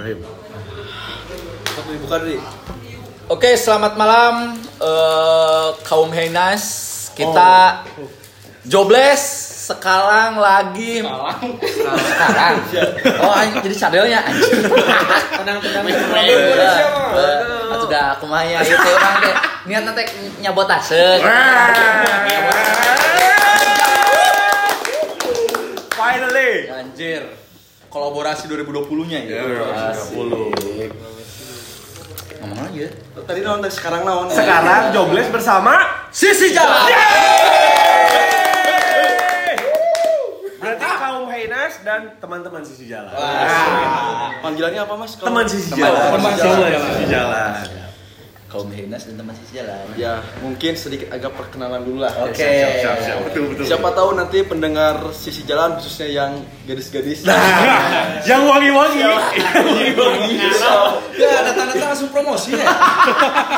Bismillahirrahmanirrahim. Satu dibuka dulu. Oke, selamat malam eh, kaum Heinas. Kita jobless sekarang lagi sekarang. Oh, anjing, jadi cadelnya anjing. Tenang-tenang. Eh, Sudah kumanya itu orang teh niat nanti nyabot Kolaborasi 2020-nya ya. Asik. 2020. Ngomong aja. Tadi naon tadi sekarang naon? Sekarang jobless bersama Sisi jalan. berarti kaum Heinas dan teman-teman sisi jalan. Panggilannya apa Mas? Teman sisi Teman- jalan. teman Teman jalan. sisi jalan. Kaum Heinas dan teman sisi jalan. Ya, mungkin sedikit agak perkenalan dulu lah. Oke. Siap, siap, siap. Betul, betul. Siapa tahu nanti pendengar sisi jalan khususnya yang gadis-gadis. Yang wangi-wangi. Ya, datang-datang langsung promosi ya.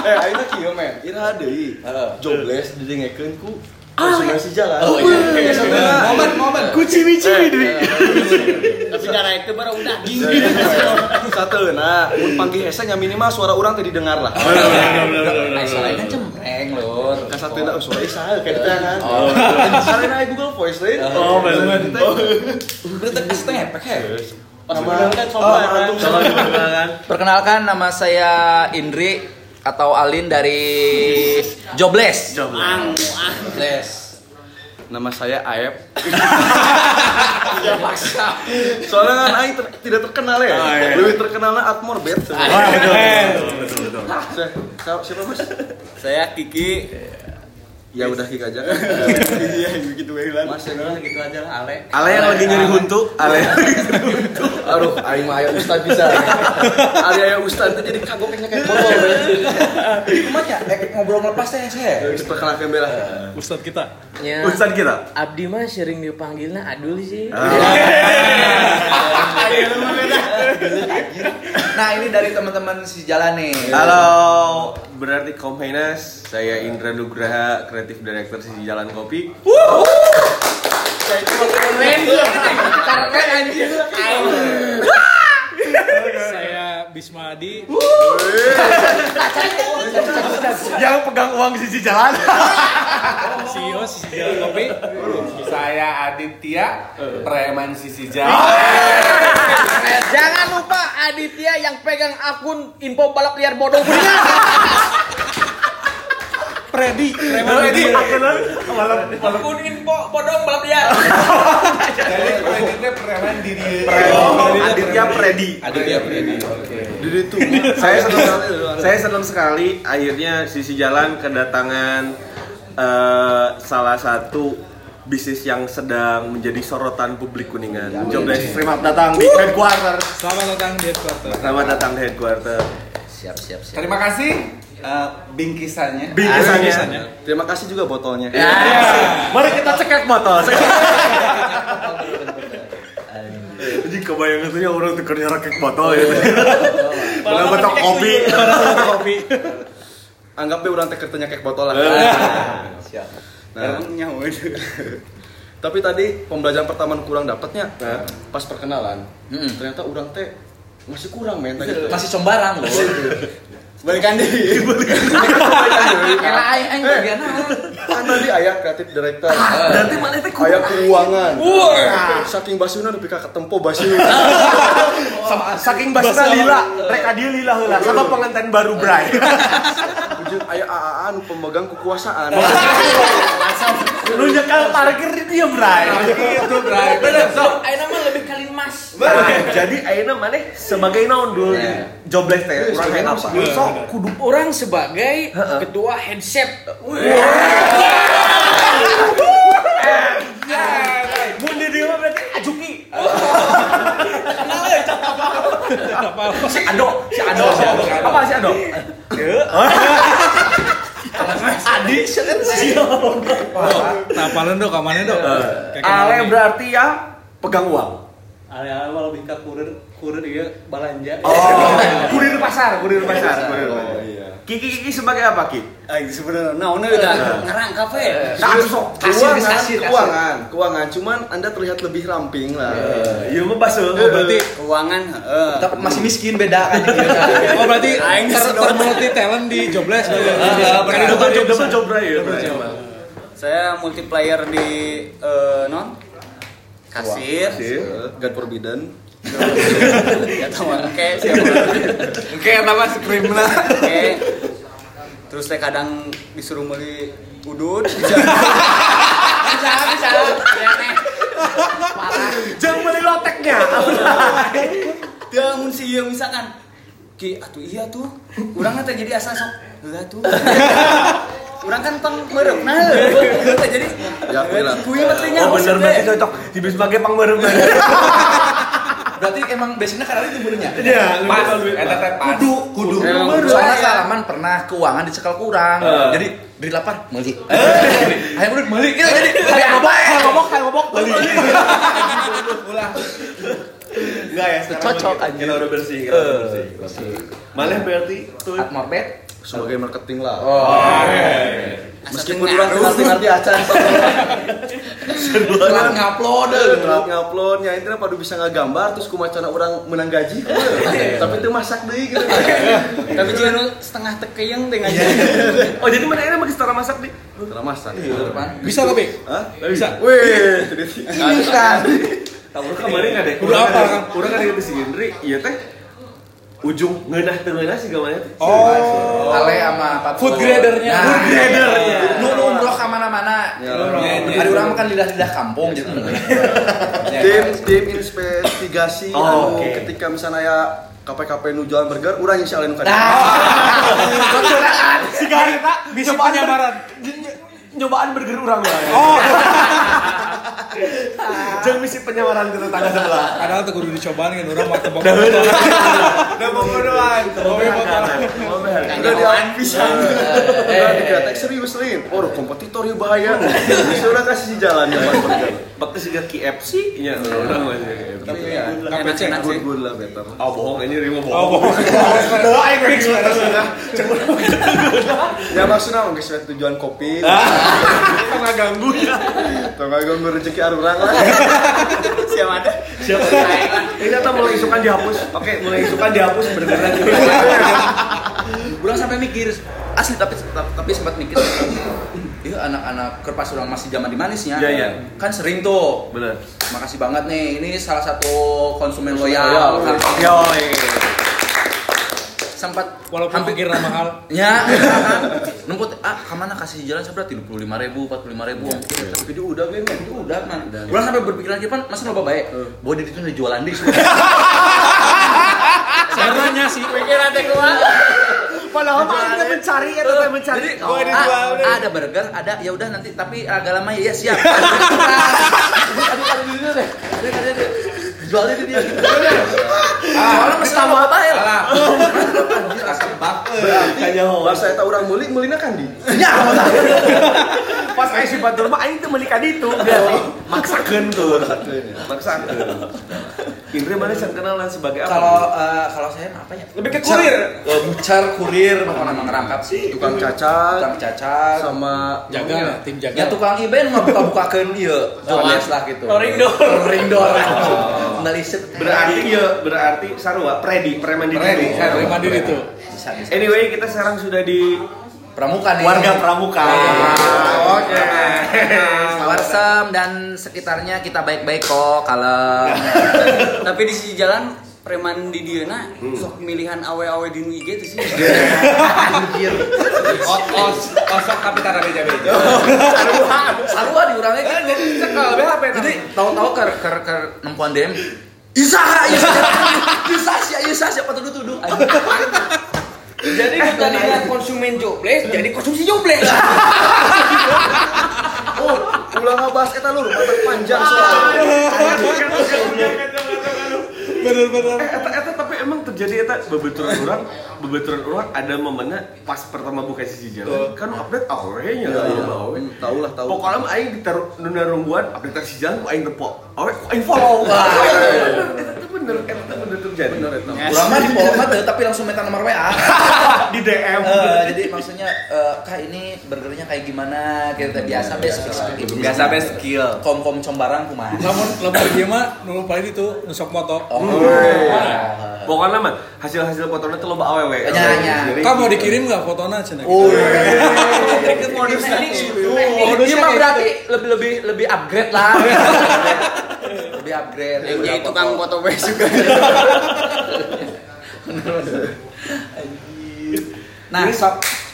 eh, ayeuna kieu men. Ira deui. Heeh. Jobless didengekeun ku konsumen si jalan. Oh, iya. Eh, sebenarnya- Momen, momen. Ku ciwi-ciwi deui. Tapi darah itu baru udah Satu, nah, mun panggil hese nya minimal suara orang tadi dengar lah. Nah, kan cempreng, lur. Kan satu itu suara Isa kayak kita kan. Oh. Karena Google Voice lain. Oh, benar. Berarti setengah efek ya? Kan Oh, diperkenalkan. Perkenalkan nama saya Indri atau Alin dari Jobless. Jobless. Nama saya Aep. Ya maksa. Soalnya kan Aing ter- tidak terkenal ya. Oh, iya. Lebih terkenalnya Atmor Bet. Wah, betul, betul, betul, betul. Siapa, siapa Mas? Saya Kiki Ya udah kik aja. Iya gitu bilang Mas ya gitu aja lah, Ale. Ale yang lagi nyari huntu, Ale. Aduh, aing mah aya ustad bisa. Ari aya ustad itu jadi kagoknya kayak botol. Gimana ya? Eh, ngobrol lepas teh saya. Geus perkenalkeun bela. Ustad kita Ya, Ustaz kita. Abdi mah sering dipanggilnya Adul sih. Nah, ini dari teman-teman si jalan nih. Halo, berarti kaum Heinas. Saya Indra Nugraha, kreatif director sisi Jalan Kopi. Saya Bisma Adi Yang pegang uang sisi jalan. CEO Sisi Jalan Kopi Saya Aditya Preman Sisi Jalan Jangan lupa Aditya yang pegang akun info balap liar bodoh punya. Freddy. Preman Freddy. Malam akun info bodoh balap liar. Jadi Freddy. Itu preman diri Aditya Freddy. Aditya Freddy. Oke. Jadi itu. Saya senang saya senang sekali akhirnya sisi jalan kedatangan eh, salah satu bisnis yang sedang menjadi sorotan publik kuningan. Jobless, selamat datang di headquarter. Selamat datang di headquarter. Selamat datang di headquarter. Siap, siap, siap. Terima kasih eh, bingkisannya Bingkisannya. Terima kasih juga botolnya. Mari kita cekek botol. Jadi kebayang itu ya orang tukernya rakit botol ya. Malah botol kopi. kopi. Anggap orang teh kertanya kayak botol lah. Siap. Nah, tapi tadi pembelajaran pertama kurang dapatnya pas perkenalan. Mm. Ternyata orang teh masih kurang men tadi. teh. Masih combarang loh. Balikan aing bagian naon? Kan tadi ayah kreatif director. Berarti mana itu Ayah keuangan. Saking basuna nepi ka ketempo basuna. saking basna lila, rek dia lila heula. Sama pengantin baru bray. Ujung ayah AA nu pemegang kekuasaan. Lu nyekal parkir di dia bray. Gitu bray. Bener, mah lebih kali mas. Nah, jadi ayeuna maneh sebagai naon dulu jobless teh urang kayak apa? So, kudu orang sebagai ketua headset. Mun di dia mah berarti ajuki. Si Ado, si Ado, si Ado. Apa si Ado? Adi, si Nah paling dong ke mana dong Ale berarti ya pegang uang. Mah lebih ke kurir Kurir iya balanja Oh, kurir pasar, kurir pasar, kurir pasar. iya. Kiki Kiki sebagai apa Ki? Aing sebenarnya naon udah ngarang kafe. Keuangan, kasir, kasir. keuangan, keuangan. Cuman Anda terlihat lebih ramping lah. Iya mah basuh. Oh, berarti Keuangan. Tapi masih miskin beda kan. Oh berarti termulti talent di jobless berarti. double job double job right ya. Saya multiplayer di eh, non kasir. Kasir, God Forbidden. Ya tahu oke siapa. Oke, nama scream lah. Oke. Terus saya kadang disuruh beli udut. Bisa, bisa. Ya, Teh. Parah. Jangan beli loteknya. Dia mun sih ieu misalkan Ki, atuh iya tuh. Urang teh jadi asa sok. Heula tuh. Urang kan pang meureup nah. Jadi. Ya, aku bilang. Kuy mah teh nya Oh bener berarti cocok dibeli sebagai pangmerem. Berarti emang basicnya karena itu benernya. Iya, Pas. lebih Eta teh pas. Kudu, kudu. Soalnya salaman pernah keuangan dicekal kurang. Jadi dari lapar meuli. Ayo udah meuli kita jadi kayak ngobok, kayak ngobok, kayak ngobok meuli. Enggak ya, Cocok aja. Kita udah bersih, kita udah bersih. Malah berarti tuh Atmorbet. Sebagai marketing lah. Oh. Meskipun orang ngerti-ngerti acan. Telat ngupload. Telat nguploadnya intinya padu bisa ngagambar terus kumacana orang menang gaji tapi itu masak deh gitu Tapi nu setengah tekeyeng teh ngaji. Oh jadi mana enak pakai setara masak nih? Telah masak Bisa tapi. Hah? Bisa. Wih, Ini kan. Tahu kemarin nggak deh? Udah apa, kan ada si Gendri, iya teh ujung ngeunah teu ngeunah sih gamanya teh. Oh. Ale sama Food gradernya. Nah, Food gradernya. Nu nu umroh ka mana-mana. Ya. Ada orang makan lidah-lidah kampung gitu. tim tim investigasi Oh, anu oke. ketika misalnya ya KPKP nu jualan burger urang yang sialin ka Si Garita penyamaran. nyobaan burger urang lah. Oh, Jangan misi penyamaran ke tetangga sebelah. padahal tuh kudu dicobaan kan orang mah tebak. Udah. Mau doang. Mau udah di bisa udah dikritik serius lin? Oh kompetitor ya bahaya. Sudah kasih jalan ya Mas. Burger Pakai si KFC nya udah masih. tapi ya Enak-enak sih. good lah better Oh bohong. Ini Rimo Oh, bohong. ya maksudnya nggak sesuai tujuan kopi. Nggak ganggu. Ya. atau nggak ganggu rezeki orang lah Siapa ada? Siapa? Ini kata mulai isukan dihapus. Oke, mulai isukan dihapus bener-bener. Orang sampai mikir asli tapi tapi sempat mikir Iya anak-anak kerpas orang masih zaman di manisnya. Iya, iya. Kan sering tuh. Bener. Makasih banget nih. Ini salah satu konsumen loyal. loyal. Kan. Yoi. Sempat Walaupun hampir pikir mahal. Ya, nemput ke mana kasih jalan seberat tiga puluh lima ribu, empat puluh lima ribu. Tapi dia udah kan, dia udah kan. Orang sampai berpikiran lagi pan, masa lo baik, bahwa dia itu udah jualan di. Caranya sih. Pikiran teh kumaha? Padahal mah kita mencari ya, tetap mencari. Jadi ah, ada burger, ada ya udah nanti tapi agak lama ya siap. Aduh, aduh dulu deh. Ada ada ada. Jualnya di dia gitu. Soalnya masih tambah baik lah. Anjir asal bak. Kayaknya Pas saya tahu orang mulik, mulina kan di. Ya, Pas aing si batur mah aing teu meuli ka ditu berarti maksakeun tuh. Maksakeun. Indri mana can kenalan sebagai apa? kalau eh, kalau saya apa ya? lebih ke kurir. Car kurir, bukan emang ngerangkap sih. Tukang cacat Tukang cacat. sama Jaga, tim jaga. Ya tukang event mah buka-bukakeun ieu. Jones lah gitu. Roring door. Meliset. Berarti ya berarti sarua predi premandi Predi, dulu. Dari mandiri itu. Bisa, bisa. Anyway, kita sekarang sudah di Pramuka nih. warga Pramuka. Oke. Warsem dan sekitarnya kita baik-baik kok, kalem. Tapi di sisi jalan preman di dia nah sok pemilihan awe-awe di IG itu sih. Anjir. Os os osok kapitara beja beja. Sarua diurangnya kan jadi cekal BHP. Jadi tahu-tahu ker ker ker nempuan DM. Isa, Isa, Isa, Isa, Isa, siapa tuduh-tuduh? Anjir. Jadi pertandingan konsumen jobless jadi konsumsi jobless. Oh, ulah ngabahas eta lur, mata panjang soalnya. Bener-bener. Eh, eta, eta tapi emang terjadi eta bebeturan orang, bebeturan orang ada momennya pas pertama buka sisi jalan, kan update awe-nya Ya, kan ya. Tahu lah, tahu. Pokoknya mah aing ditaruh nunda rungguan update sisi jalan, aing tepok, awe aing follow. Eta bener, eta teh bener tuh jadi. Urang mah di follow mah teu, tapi langsung minta nomor WA. Di DM. Eh, jadi maksudnya eh, kak ini burgernya kayak gimana kita biasa basic gitu. Biasa best skill. kom kom combarang kumaha Lamun lamun dia mah nu paling itu nusok moto. oh Pokoknya mah hasil-hasil fotonya tuh loba awewe. Nya, nya. Jadi, Kamu mau dikirim nggak fotonya cenah? oh modus teknik modusnya mah berarti lebih lebih lebih upgrade lah lebih upgrade yang jadi tukang foto wes juga nah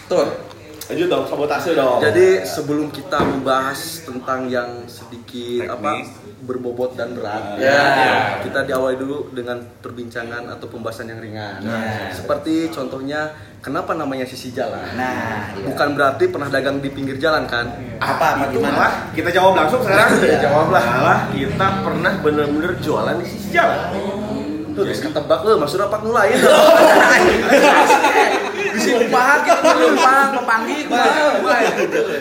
tuh Lanjut dong, sabotase dong. Jadi sebelum kita membahas tentang yang sedikit apa Teknis. berbobot dan berat, Ya. kita diawali dulu dengan perbincangan atau pembahasan yang ringan. Ya. Seperti contohnya kenapa namanya sisi jalan? nah iya. Bukan berarti pernah dagang di pinggir jalan kan? apa apa gimana Malah kita jawab langsung sekarang. Iya, jawablah. Malah kita pernah bener-bener jualan di sisi jalan. Tuh, geus ketebak lo, maksudnya apa nu lain? bisa kumaha gitu numpang kepanggih kumaha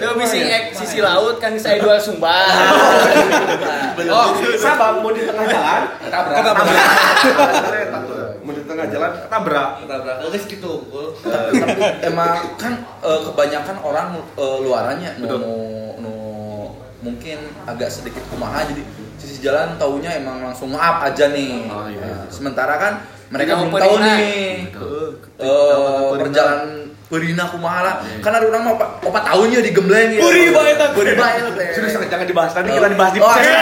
Yo bisi ek sisi laut kan saya jual sumbang. Oh, sabar mau di tengah jalan. ketabrak. Mau di tengah jalan ketabrak. ketabrak. Geus gitu tapi emang kan eh, kebanyakan orang eh, luarannya nu mungkin agak sedikit kumaha jadi sisi jalan taunya emang langsung maaf aja nih. Oh, iya. Nah, sementara kan mereka Tidak belum mau tahu nih eh perjalanan Perina kumaha. Lah kan ada orang mah opa, opa tahunnya di gembleng ya. Puri bae teh Puri bae. Sudah sangat jangan dibahas. Nanti kita dibahas di Oh, iya.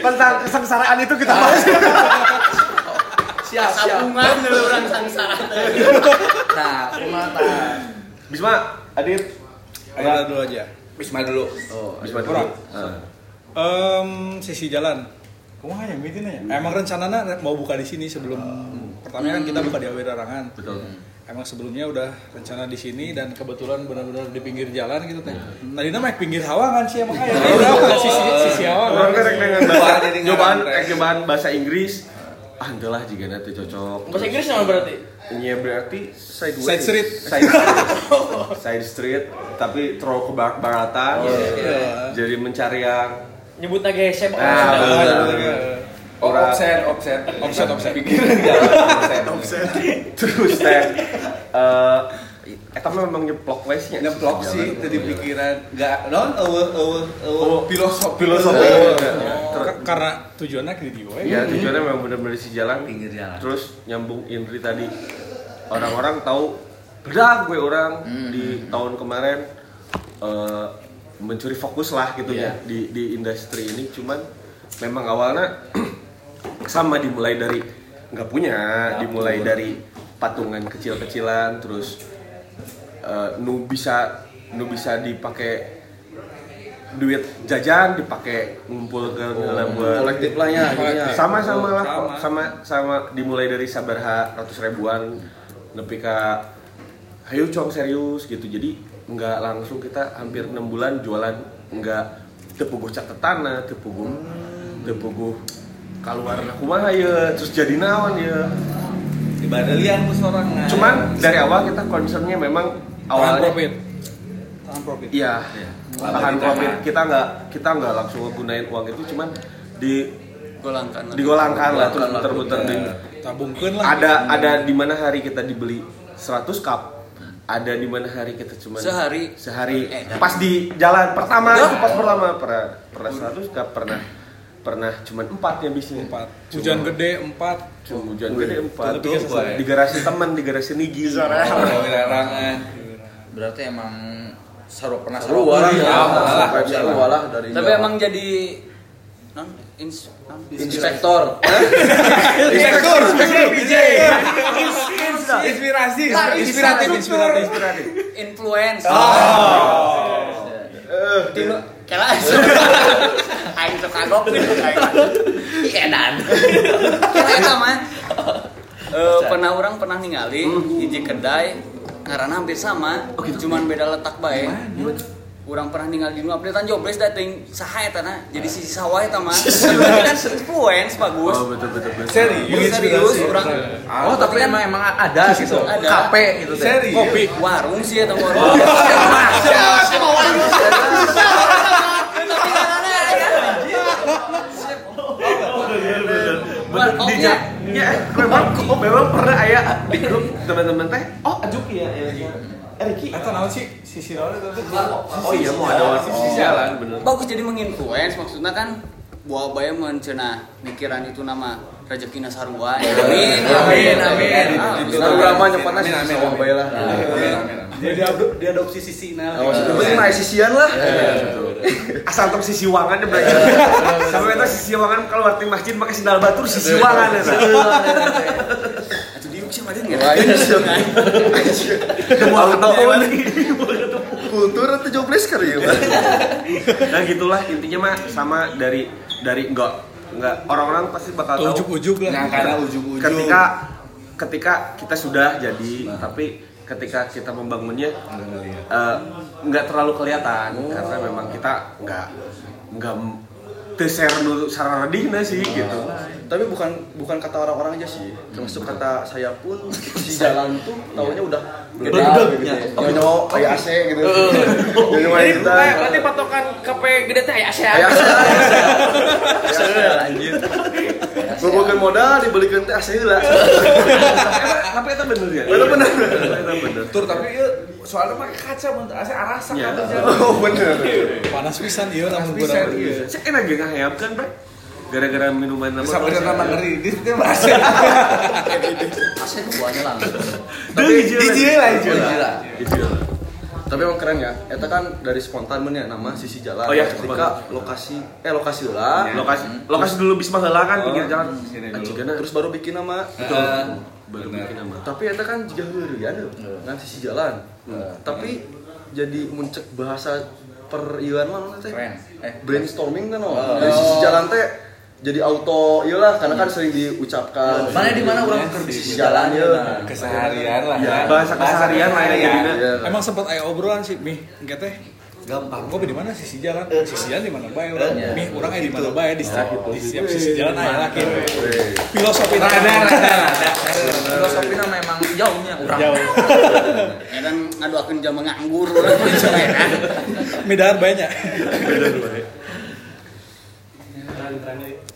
Tentang kesengsaraan itu kita bahas. siap siap. Sabungan orang sangsara. nah kumaha tah Bisma, Adit. Kita dulu aja. Bisma dulu Oh, Bisma dulu. Ah. Em, sisi jalan. Kumaha ya mitina ya? Emang rencananya mau buka di sini sebelum pertamanya kan kita buka di Awi Rarangan. Betul. Emang sebelumnya udah rencana di sini dan kebetulan benar-benar di pinggir jalan gitu teh. Tadi nama pinggir hawangan sih emang kayak sisi sisi hawangan. Orang kan dengan bahasa jadi nyobaan ngarang, rek nyobaan bahasa Inggris. Ah, lah jika nanti cocok. Bahasa Inggris nama berarti? Iya berarti side way. Side street. Side street. side street tapi terlalu ke barat baratan. Iya. Jadi mencari yang Nyebut lagi Sep. Ah, benar. Orang offset offset Offset offset. terus teh eh eta mah memang nyeplok wes nya. Nyeplok sih itu di pikiran enggak non eueuh eueuh eueuh filosofi Filosofi. Ka- karena tujuannya ke di we. Iya, tujuannya memang benar-benar si jalan. Pinggir jalan. Terus nyambung Indri tadi. Orang-orang tahu bedak gue orang Hmm. di tahun kemarin eh, mencuri fokus lah gitu Iya. ya di di industri ini. Cuman memang awalnya sama dimulai dari nggak punya, dimulai dari patungan kecil-kecilan terus eh, nu bisa nu bisa dipakai duit jajan dipakai ngumpul ke dalam buat Kolektif lah ya, sama sama lah sama. sama dimulai dari sabarha ratus ribuan nepi ka hayu cong serius gitu. Jadi nggak langsung kita hampir enam bulan jualan. Nggak tepuguh catetana tepuguh tepuguh keluar kumaha ya? Terus jadi naon ya? Ibadah lian ku sorangan cuman dari awal kita concernnya memang Tahan awalnya profit. Tahan profit. Iya, tahan profit. kita nggak kita nggak langsung gunain uang itu. Cuman di Golangkan. digolangkan lah terus muter-muter di Tabungkeun lah. ada ada di mana hari kita dibeli 100 cup ada di mana hari kita cuma Sehari. sehari. Eh, pas di jalan pertama itu pas pertama pernah pernah 100 cup pernah pernah cuman empat ya bisnya empat. Hujan gede empat. cuma hujan gede empat. lebih ke di garasi teman di garasi nigi larangan berarti emang saru pernah Seru walah, Iya, lah, lah. seru walah dari Tapi jauh. emang jadi non ins, inspektor. Inspektur Inspirasi. Inspiratif, inspiratif, inspiratif. influence. Tino kela. Aing sok kagok. Gitu Edan. Kela eta mah. Eh, pernah orang pernah ningali hiji kedai karena hampir sama, cuman beda letak bae. Urang pernah ningali di nu updatean jobdesk da teuing saha eta na jadi sisi sawah eta mah. Kan influence bagus. oh betul betul betul. Serius, serius urang. oh tapi emang emang ada gitu. Ada. kape gitu teh. Seri. Kopi. Warung sih eta warung. ya ya memang memang pernah aya di grup teman-teman teh. Oh ajuki ya ya eh Riki Eta naon sih sisi naon itu? oh iya mau ada sisi jalan bener. Bagus jadi menginfluence maksudnya kan buah baya mencena mikiran itu nama rezeki sarua amin Amin, amin. Sarua mah nyepatna sih sawah bae lah. Dia diadop- diadopsi sisi nah. Oh, penting mah sisian lah. asal tong sisi wangan berarti. Sampai itu sisi wangan kalau di masjid pakai sendal batur sisi wangan ya itu dia Lain sih. mau ketemu lagi Kultur atau jobless kali ya, Pak? nah gitulah. Intinya mah sama dari dari enggak enggak. Orang-orang pasti bakal tahu. Ujuk-ujuk lah. karena ujung-ujung ketika ketika kita sudah jadi tapi ketika kita membangunnya eh, nggak terlalu kelihatan. Karena memang kita nggak nggak sarana dihna sih gitu Tapi bukan bukan kata orang-orang aja sih, termasuk kata saya pun si jalan tuh tahunya udah Beledek, gitu. ya. Nyonya kayak AC gitu. Jadi kita. bukan berarti patokan KP gede teh ya Kayak AC. Bobogan modal dibelikan teh AC lah. tapi itu bener ya Itu bener. itu bener Tur tapi ieu soalnya pakai kaca mun asa arasak Ya. kan Oh bener. Panas pisan ieu bisa kurang ieu. saya gak ngehayapkan bre gara-gara minuman nama Sampai Korsel. datang ngeri. Di situ bahasa. Aset buahnya langsung Deh, hijau lah. Hijau lah, lah. Lah. Tapi emang keren ya. Eta kan dari spontan men ya nama sisi jalan. Oh, iya, ketika lokasi eh lokasi lah. lokasi lokasi dulu bisa heula kan pinggir jalan Anjigana Terus baru bikin nama. betul baru bikin nama Tapi eta kan juga heureuyan kan sisi jalan. Tapi jadi muncul bahasa per ieuan mah teh. Eh, Brainstorming kan oh. Dari sisi jalan teh jadi auto iyalah karena kan sering diucapkan. mana di mana orang kerja di Sisi jalan ya. Keseharian lah. Ya, bahasa keseharian lah ya. Iya. Emang sempat aya obrolan sih, Mi. Engke teh gampang. Kok di mana sisi jalan? Sisi jalan di mana bae urang. Iya. Mi, urang aya di mana bae di setiap di setiap sisi jalan aya lah gitu. Filosofi ada Filosofinya memang jauhnya orang. Jauh. ya kan ngaduakeun jam nganggur urang kan Midar banyak.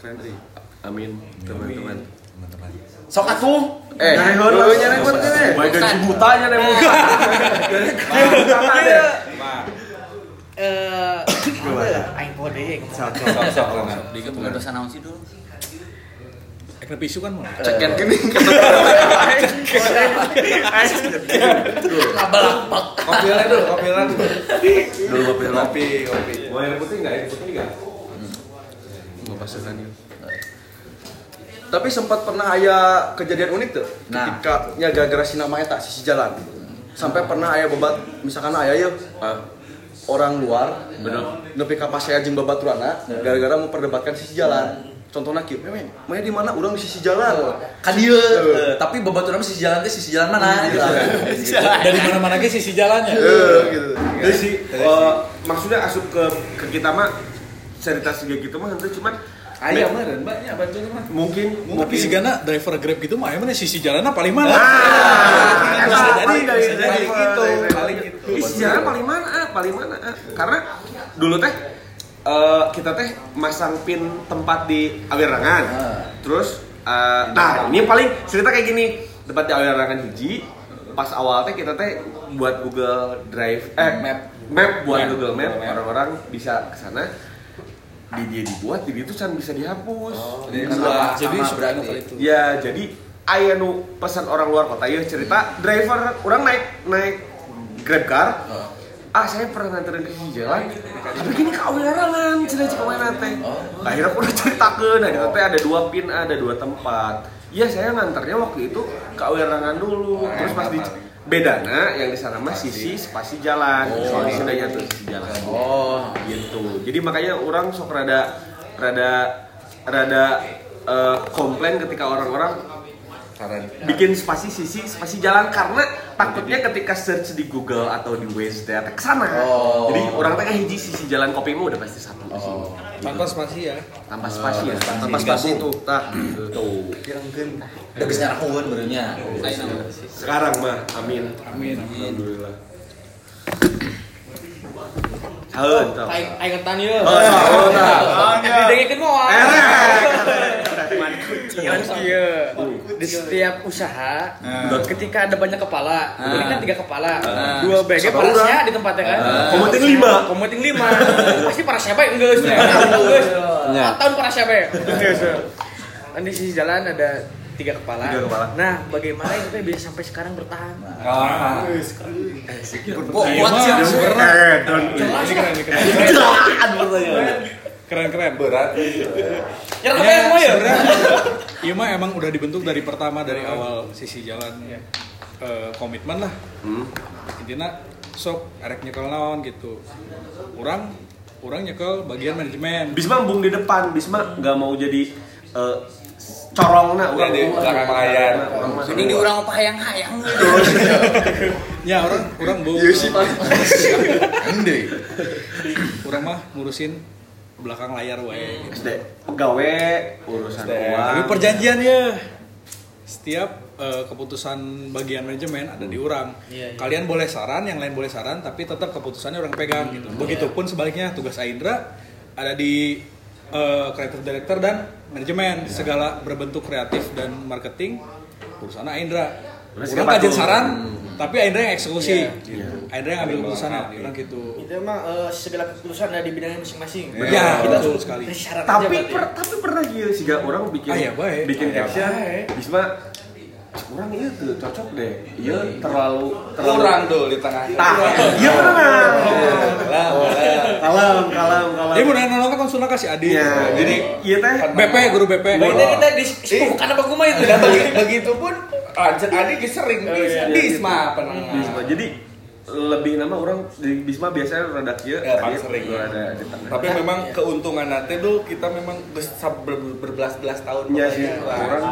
Keren Ri. Amin teman-teman. Sok atuh. Eh, Nyarehon lu lah. nyarehon teh. Baik gaji butanya nih mau. Eh, apa ya? Aing kode ya. Diga bukan dosa naon sih dulu Ek nepisu kan mau. Cekin gini. Ngabalak. Kopilan dulu, kopilan. Dulu kopi Kopi, kopi. Mau air putih enggak? Air putih enggak? Mau pasukan yuk. Tapi sempat pernah aya kejadian unik tuh Nah. ketika nya gara-gara si nama eta sisi jalan. Sampai pernah aya bebat misalkan aya yeuh orang luar Bener. nepi ka saya jeung babaturana gara-gara mau perdebatkan sisi jalan. Contohnya kieu, "Memang, mana di mana urang di sisi jalan?" Kan dia, eh, tapi babaturan sisi jalan teh sisi jalan mana? Gitu. Dari mana-mana ke sisi jalannya. Eh, gitu. Jadi sih, eh, maksudnya asup ke ke kita mah cerita segi gitu mah itu cuman Ayam mah dan banyak bantuan mah. mungkin Tapi si Gana driver Grab gitu mah emang sisi jalannya paling mana? Ah, bisa jadi, dari- bisa jadi gitu, paling gitu. Ih, sejarah paling mana? ah, Paling mana? ah? Karena dulu teh eh, kita teh masang pin tempat di Awirangan. Terus eh, nah, ini paling cerita kayak gini. Tempat di Awirangan hiji pas awal teh kita teh buat Google Drive eh map map buat Google Map orang-orang bisa ke sana di dia dibuat di itu kan bisa dihapus Jadi Karena- sama- Jadi sama berarti. itu. Ya, jadi aya nu pesan orang luar kota ya cerita driver orang naik naik Grab car. Ah, saya pernah nganterin ke jalan. Tapi gini ke awirangan, cerita cek mana teh. Akhirnya aku udah ceritakeun, nah teh ada dua pin, ada dua tempat. Iya, saya nganternya waktu itu ke awirangan dulu. Terus pas di bedana yang di sana mah sisi spasi jalan. Soalnya sudah jatuh sisi jalan Oh, gitu jadi makanya orang sok rada rada rada eh, komplain ketika orang-orang bikin spasi sisi spasi jalan karena takutnya ketika search di Google atau di Waze teh teh ke sana. Oh. jadi orang teh hiji sisi jalan kopi mah udah pasti satu di sini. Tanpa spasi ya. tanpa spasi ya? Tanpa spasi. itu, tah. tuh. Udah bisa ngarakuan benernya. sekarang mah. Amin. Amin. alhamdulillah. Aing ngetan ieu. Oh, tau, tau. Didengekeun moal. Eh, Kan iya. Di setiap usaha, Nah. ketika ada banyak kepala, Ah. ini kan tiga kepala, Ah. dua BG Sama parasnya di tempatnya kan. Komuting lima. Komuting lima. Pasti parasnya baik enggak sih? Enggak. Ya. Tahun parasnya baik. Enggak sih. Kan di sisi jalan ada tiga kepala. Tiga kepala. Nah, bagaimana itu bisa sampai sekarang bertahan? Ah. Kok Iya kuat sih? Eh. Ini keren, ini keren. Keren. Berat. Ya, Ya, yang mau ya? sebenarnya, Iya mah emang udah dibentuk dari pertama dari awal sisi jalan eh, komitmen lah. Hmm. Intinya sok erek nyekel naon gitu. Orang orang nyekel bagian manajemen. Bisma embung di depan, Bisma nggak mau jadi eh, corong nah Jadi belakang layar. Ini di orang apa hayang-hayang. Ya orang orang bu. Iya sih, Pak. Ende. Orang mah ngurusin belakang layar wae. gitu. SD gawe urusan uang. Tapi perjanjian ya. Setiap eh, keputusan bagian manajemen ada di orang. Iya, iya. Kalian boleh saran, yang lain boleh saran, tapi tetap keputusannya orang pegang gitu. Begitupun sebaliknya tugas Aindra ada di eh, creative director dan manajemen segala berbentuk kreatif dan marketing urusan Aindra. Orang kajian saran, tapi Aindra yang eksekusi. Iya. Aindra yang ambil keputusan, orang gitu. Itu emang eh, segala keputusan ada di bidangnya masing-masing. Ya, kita betul sekali. tapi per, tapi pernah gitu sih gak orang bikin Ah, iya, baik. bikin Ah, iya, caption baik. Bisma orang iya tuh cocok deh iya terlalu terlalu Kurang tuh di tengah. tah iya pernah kalem kalem kalem Dia mau nanya kan konsulnya kasih Adi. jadi iya teh BP, guru BP. Baiknya kita di bukan apa gue itu Dan bagi- begitupun lanjut adik sering Oh, bis, iya. Bisma pernah. Bisma jadi lebih nama orang di Bisma biasanya rada kieu Ya, paling tadi sering. Tapi memang keuntungan nanti dulu kita memang ber- berbelas-belas tahun. Iya sih, orang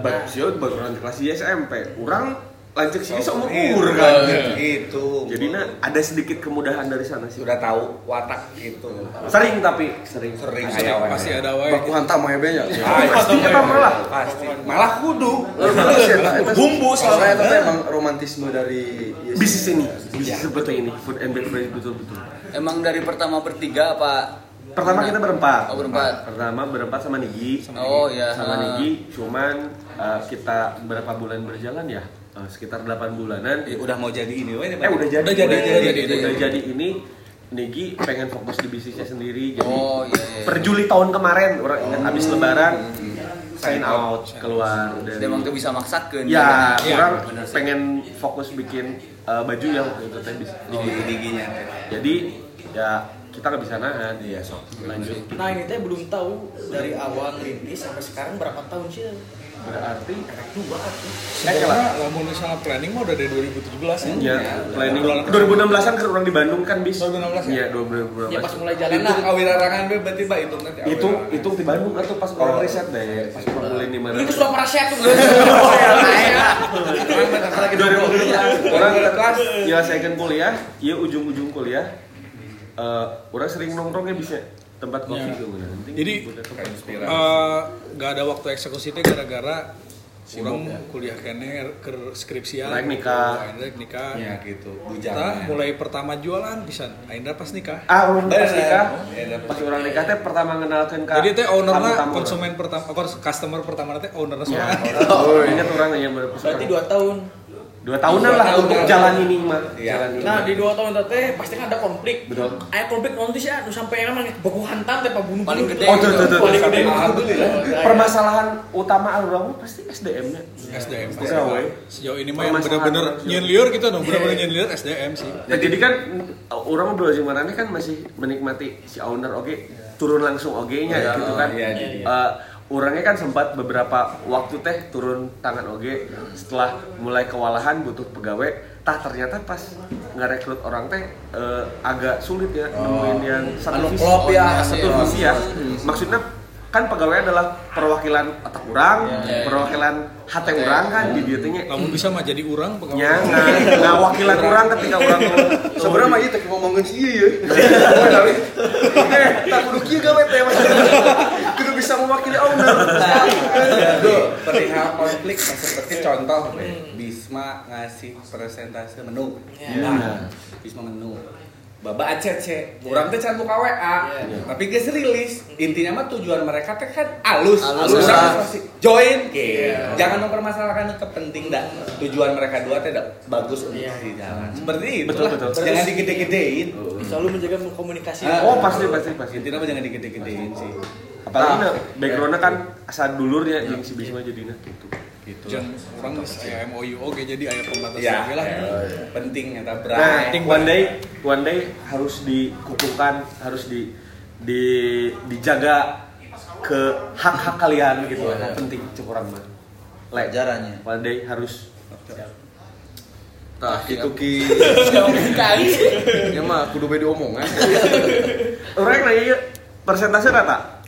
bak sih baru orang kelas di SMP, orang lanjut sini seumur Itu, umur kan. Itu. Jadi nah ada sedikit kemudahan dari sana sih. sudah tahu watak itu. Sering tapi sering. Sering kayak pasti ada wae. Baku hantam ya benya. Pasti apa malah? Pasti. Malah kudu. Bumbu soalnya itu emang romantisme dari Bisnis ini, bisnis seperti ini, food and beverage betul-betul. Emang dari pertama bertiga apa? Pertama kita berempat. Oh, berempat. Pertama berempat sama Nigi. Oh iya. Sama Ah. Nigi, cuman uh, kita berapa bulan berjalan ya? Uh, sekitar 8 bulanan. Eh, udah mau jadi ini, weh, Eh udah jadi, Udah jadi, udah jadi, udah udah jadi ini. Nigi pengen fokus di bisnisnya sendiri. Jadi Oh iya. iya. per Juli tahun kemarin orang ingat habis Lebaran sign out keluar dari. Dia emang tuh bisa maksakeun. Ya, Iya, orang pengen fokus bikin uh, baju yang waktu itu teh bis- Gigi-giginya. Jadi ya kita nggak bisa nahan. Iya, sok. Lanjut. Nah ini teh belum tahu dari awal rintis sampai sekarang berapa tahun sih? Berarti Dua tuh. Sebenarnya lamun misalnya planning mah udah dari 2017 ya. ya planning Bulan- 2016an kan orang di Bandung kan bis. 2016 ya? Iya 2016. Ya pas mulai jalan lah. awirarangan be berarti Pak itu nanti. itu itu di Bandung atau pas orang riset deh pas orang mulai di mana Itu sudah parasya tuh. lagi 2016 orang kelas nyelesaikan kuliah iya ujung-ujung kuliah eh orang sering nongkrongnya bisa tempat kopi Ya. tuh bener. Jadi inspirasi. eh, nggak ada waktu eksekusi teh gara-gara orang kuliah kene ke skripsian. Naik nikah. Aindra nikah. Ya gitu. Bujang. mulai pertama jualan bisa Aindra pas nikah. ah orang pas nikah Ya, dapet. pas orang nikah teh pertama kenalkan ke Jadi teh tamu-tamu konsumen pertama, customer pertama teh ownernya orang. semua. ya oh ingat orang yang Berarti dua tahun. Dua tahunan Dua lah tahunan. untuk jalan ini mah Iya. jalan ini Nah di dua tahun itu teh pasti kan ada konflik. Betul. Ayah konflik nanti sih, nu sampai emang baku hantam teh pak bunuh. Paling gede. Oh, tuh, tuh, tuh, Paling tuh. gede. Alhamdulillah. permasalahan utama orang pasti SDM-nya SDM. Pegawai. Sejauh ini mah yang bener-bener nyen liur gitu dong, bener-bener nyen liur SDM sih. Nah, jadi kan orang dua Zimarane kan masih menikmati si owner oke turun langsung oge-nya Iya, gitu kan. Iya, orangnya kan sempat beberapa waktu teh turun tangan oge setelah mulai kewalahan butuh pegawai tah ternyata pas ngerekrut orang teh eh, agak sulit ya nemuin yang satu Anu visi klop ya, satu iya. visi ya maksudnya kan pegawai adalah perwakilan otak orang Iya, iya. perwakilan hati orang kan di teh nya. Kamu bisa mah jadi orang pegawai. nya nggak nggak wakilan orang ketika orang Sebenarnya mah ieu teh ngomongin si ieu ya. Tapi eh tak kudu kieu gawe teh bisa mewakili owner. Aduh, perihal konflik nah, seperti contoh deh, Bisma ngasih presentase menu. Iya. Nah, Bisma menu. Baba ACC, orang teh can buka WA, tapi geus rilis. Intinya mah tujuan mereka teh kan alus, Alus. Join. Jangan mempermasalahkan itu penting dah. Tujuan mereka dua teh dah bagus untuk di jalan. Seperti itu Betul, lah. betul. Jangan digede-gedein. Selalu menjaga komunikasi. Ah. Oh pasti pasti pasti. Intinya mah jangan digede-gedein sih. Apalagi nah, backgroundnya kan asal dulurnya yang si Bisma jadinya gitu. Gitu. Jangan orang aya MOU oke jadi aya pembatas Ya, lagi lah. penting eta Nah, berai. one day, one day harus dikukuhkan, harus di, di dijaga ke hak-hak kalian gitu. Yang penting cukup orang mah. Pelajarannya. one day harus Tah, itu ki ya mah kudu beda omongan. orang nanya persentase rata.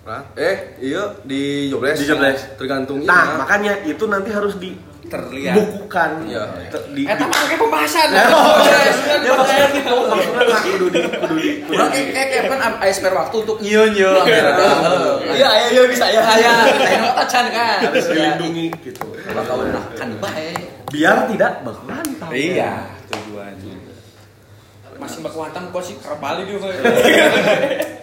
Nah, eh, iya di jobles. Di jobles. Tergantung Nah, iya. makanya itu nanti harus terlihat. dibukukan. Iya. Te- di, Eta di- mah kayak pembahasan. Ya maksudnya gitu, maksudnya lah kudu di kudu di kudu di- kayak kayak kan aya spare waktu untuk nyieu Iya, iya, iya bisa ya. Aya, aya macan kan. harus dilindungi gitu. Bakal nah kan bae. Biar tidak berlantar. Iya, tujuannya. Masih mbak kuantam kok sih karbali dia.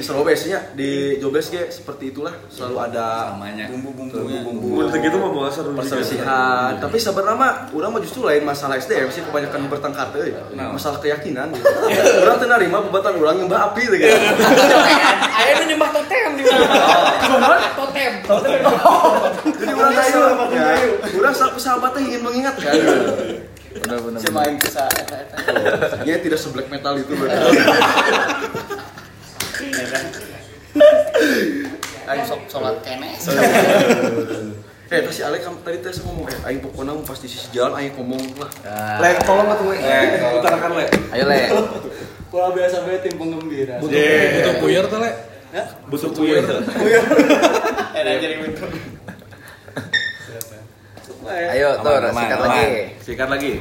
Di selalu biasanya di jobles ge seperti itulah selalu ada Namanya. bumbu-bumbunya. Untuk gitu mah bawa seru perselisihan tapi sebenarnya orang mah justru lain masalah SDM sih kebanyakan bertengkar teh Nah. masalah keyakinan gitu. orang teu narima bebatan orang yang mbak api gitu Ayah nu nyembah totem di mana? Totem. jadi orang kayu ya orang sa- sahabatnya ingin mengingatkan Bener-bener. Si main bisa. ya tidak seblack metal itu Ayo sok sholat kene. eh terus si Alek kamu tadi teh ngomong eh aing pokoknya mau pasti sisi jalan aing ngomong lah Lek, tolong atuh, Lek. Utarakan, Lek. Ayo le. Kalau biasa bae tim penggembira. Butuh butuh puyer tuh le. Butuh kuyur. Enak jadi itu. Ayo tuh aman, sikat lagi. Sikat lagi.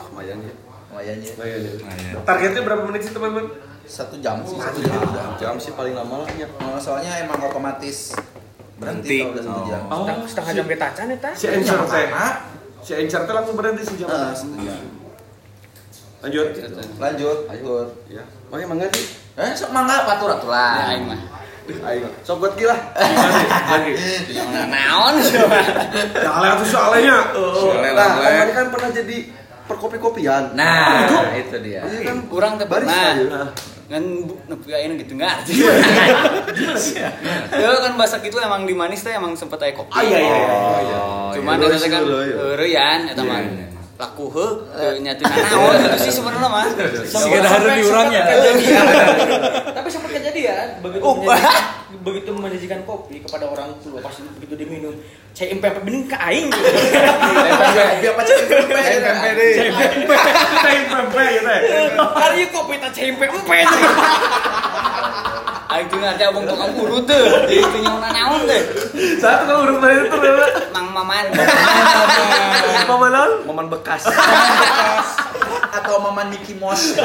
lumayan ya Lumayan ya. Targetnya berapa menit sih, teman-teman? Satu jam sih. Satu jam. jam sih paling lama lah ya Nah, soalnya emang otomatis Berhenti. berhenti kalau udah satu jam. Oh, Setengah jam betacan eta. Si Encer teh. Si Encer teh langsung berhenti sejam. Heeh, Lanjut. lanjut, lanjut. ya makanya mangga sih Eh, sok mangga patur atuh Ya lah. aing mah. aing sok buat gila Lagi. Naon Ya, Ale atuh soalnya. Soalnya nah lah, kan pernah jadi perkopi-kopian Nah, itu dia. Iya kan Urang teh baris pernah. Aja. Kan bu- nepi ayeuna gitu nggak Ya kan bahasa gitu emang di manis teh emang sempet aya kopi. Ah, iya, iya, iya. Oh, Cuman teh kan eureyan eta mah. Laku heuh teu nyatu naon gitu sih sebenarnya mah. Siga dahar di urangnya. Tapi sempat kejadian begitu Oh. menyajikan, begitu menyajikan kopi kepada orang tua pas begitu diminum saya impempe bening ke aing gitu. Kopi apa cek pempe? Kayak pempe gitu ya. Hari kopi tak saya impempe. Aing teu ngarti abang tukang urut teh. Jadi teu nyaon naon teh. Satu kan urut bayar itu berapa? Mang Maman. Mama non? momen bekas Atau Maman Mickey Mouse.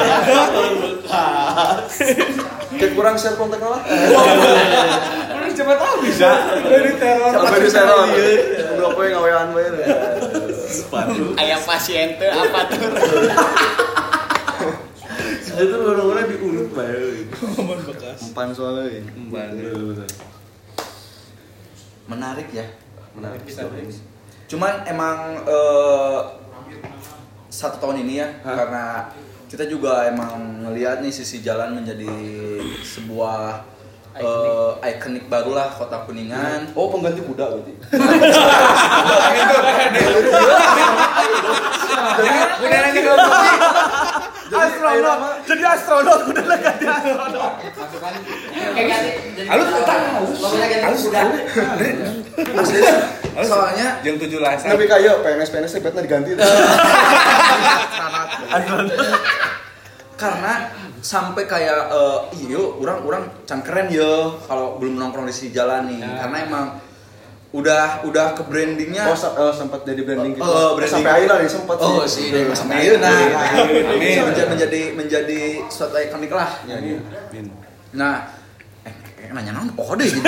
kayak kurang share kontak lah Udah coba tahu bisa. Dari teror. sampai di server berapa yang ngawean bayar Aya pasien teh apa tuh? Itu orang-orang diurut bayar. Momen bekas. empan soalnya ya. Menarik ya. menarik Cuman emang eh, satu tahun ini ya karena kita juga emang ngelihat nih sisi jalan menjadi sebuah eh, ikonik baru lah kota kuningan. oh pengganti kuda berarti Udah nanya ke kopi. Astronot. Jadi astronot udah lah ganti astronot. Halus tahu. Halus Soalnya Jam tujuh lah. tapi kayak PNS PNS sebetnya diganti karena sampai kayak eh iya orang orang can keren ya kalau belum nongkrong di sisi jalan nih. Karena emang udah udah ke brandingnya. Oh eh, sempat jadi branding gitu. Oh, branding. sampai akhirnya nih sempat oh sih dari masa akhir. nah Amin. ini menjadi menjadi menjadi suatu ikonik lah. Nah eh, eh, nanya nanya oh deh gitu